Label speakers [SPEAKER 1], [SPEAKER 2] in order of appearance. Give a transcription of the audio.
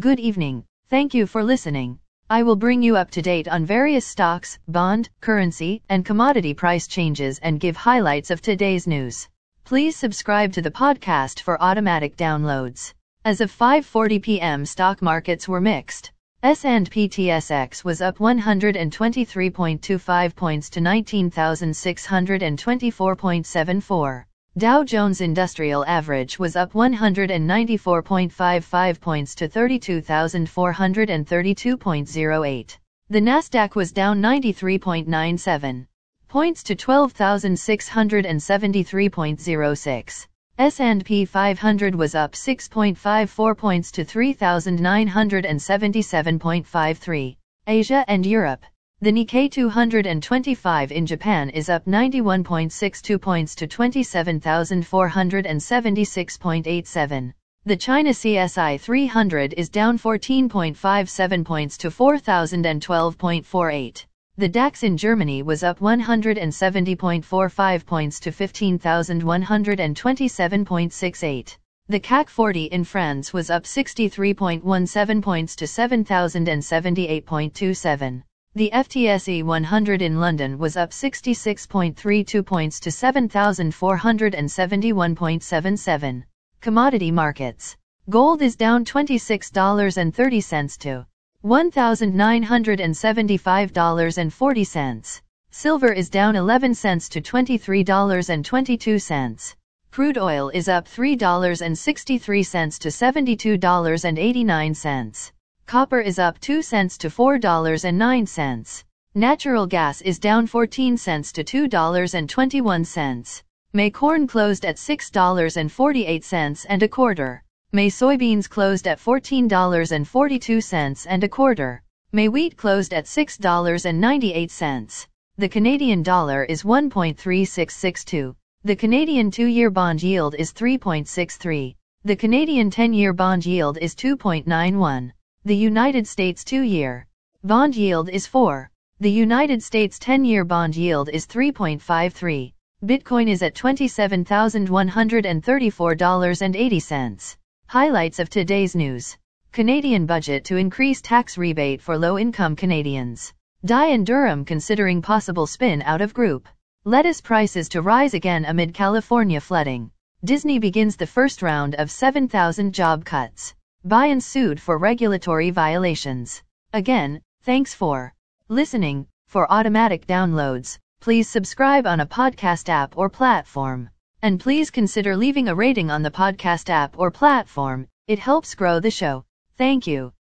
[SPEAKER 1] Good evening. Thank you for listening. I will bring you up to date on various stocks, bond, currency, and commodity price changes and give highlights of today's news. Please subscribe to the podcast for automatic downloads. As of 5:40 p.m., stock markets were mixed. S&P TSX was up 123.25 points to 19,624.74. Dow Jones Industrial Average was up 194.55 points to 32,432.08. The Nasdaq was down 93.97 points to 12,673.06. S&P 500 was up 6.54 points to 3,977.53. Asia and Europe. The Nikkei 225 in Japan is up 91.62 points to 27,476.87. The China CSI 300 is down 14.57 points to 4,012.48. The DAX in Germany was up 170.45 points to 15,127.68. The CAC 40 in France was up 63.17 points to 7,078.27. The FTSE 100 in London was up 66.32 points to 7,471.77. Commodity markets. Gold is down $26.30 to $1,975.40. Silver is down 11 cents to $23.22. Crude oil is up $3.63 to $72.89. Copper is up 2 cents to $4.09. Natural gas is down 14 cents to $2.21. May corn closed at $6.48 and a quarter. May soybeans closed at $14.42 and a quarter. May wheat closed at $6.98. The Canadian dollar is 1.3662. The Canadian 2-year bond yield is 3.63. The Canadian 10-year bond yield is 2.91. The United States 2-year bond yield is 4. The United States 10-year bond yield is 3.53. Bitcoin is at $27,134.80. Highlights of today's news. Canadian budget to increase tax rebate for low-income Canadians. Dye & Durham considering possible spin out of group. Lettuce prices to rise again amid California flooding. Disney begins the first round of 7,000 job cuts. Binance sued for regulatory violations. Again, thanks for listening. For automatic downloads, please subscribe on a podcast app or platform. And please consider leaving a rating on the podcast app or platform. It helps grow the show. Thank you.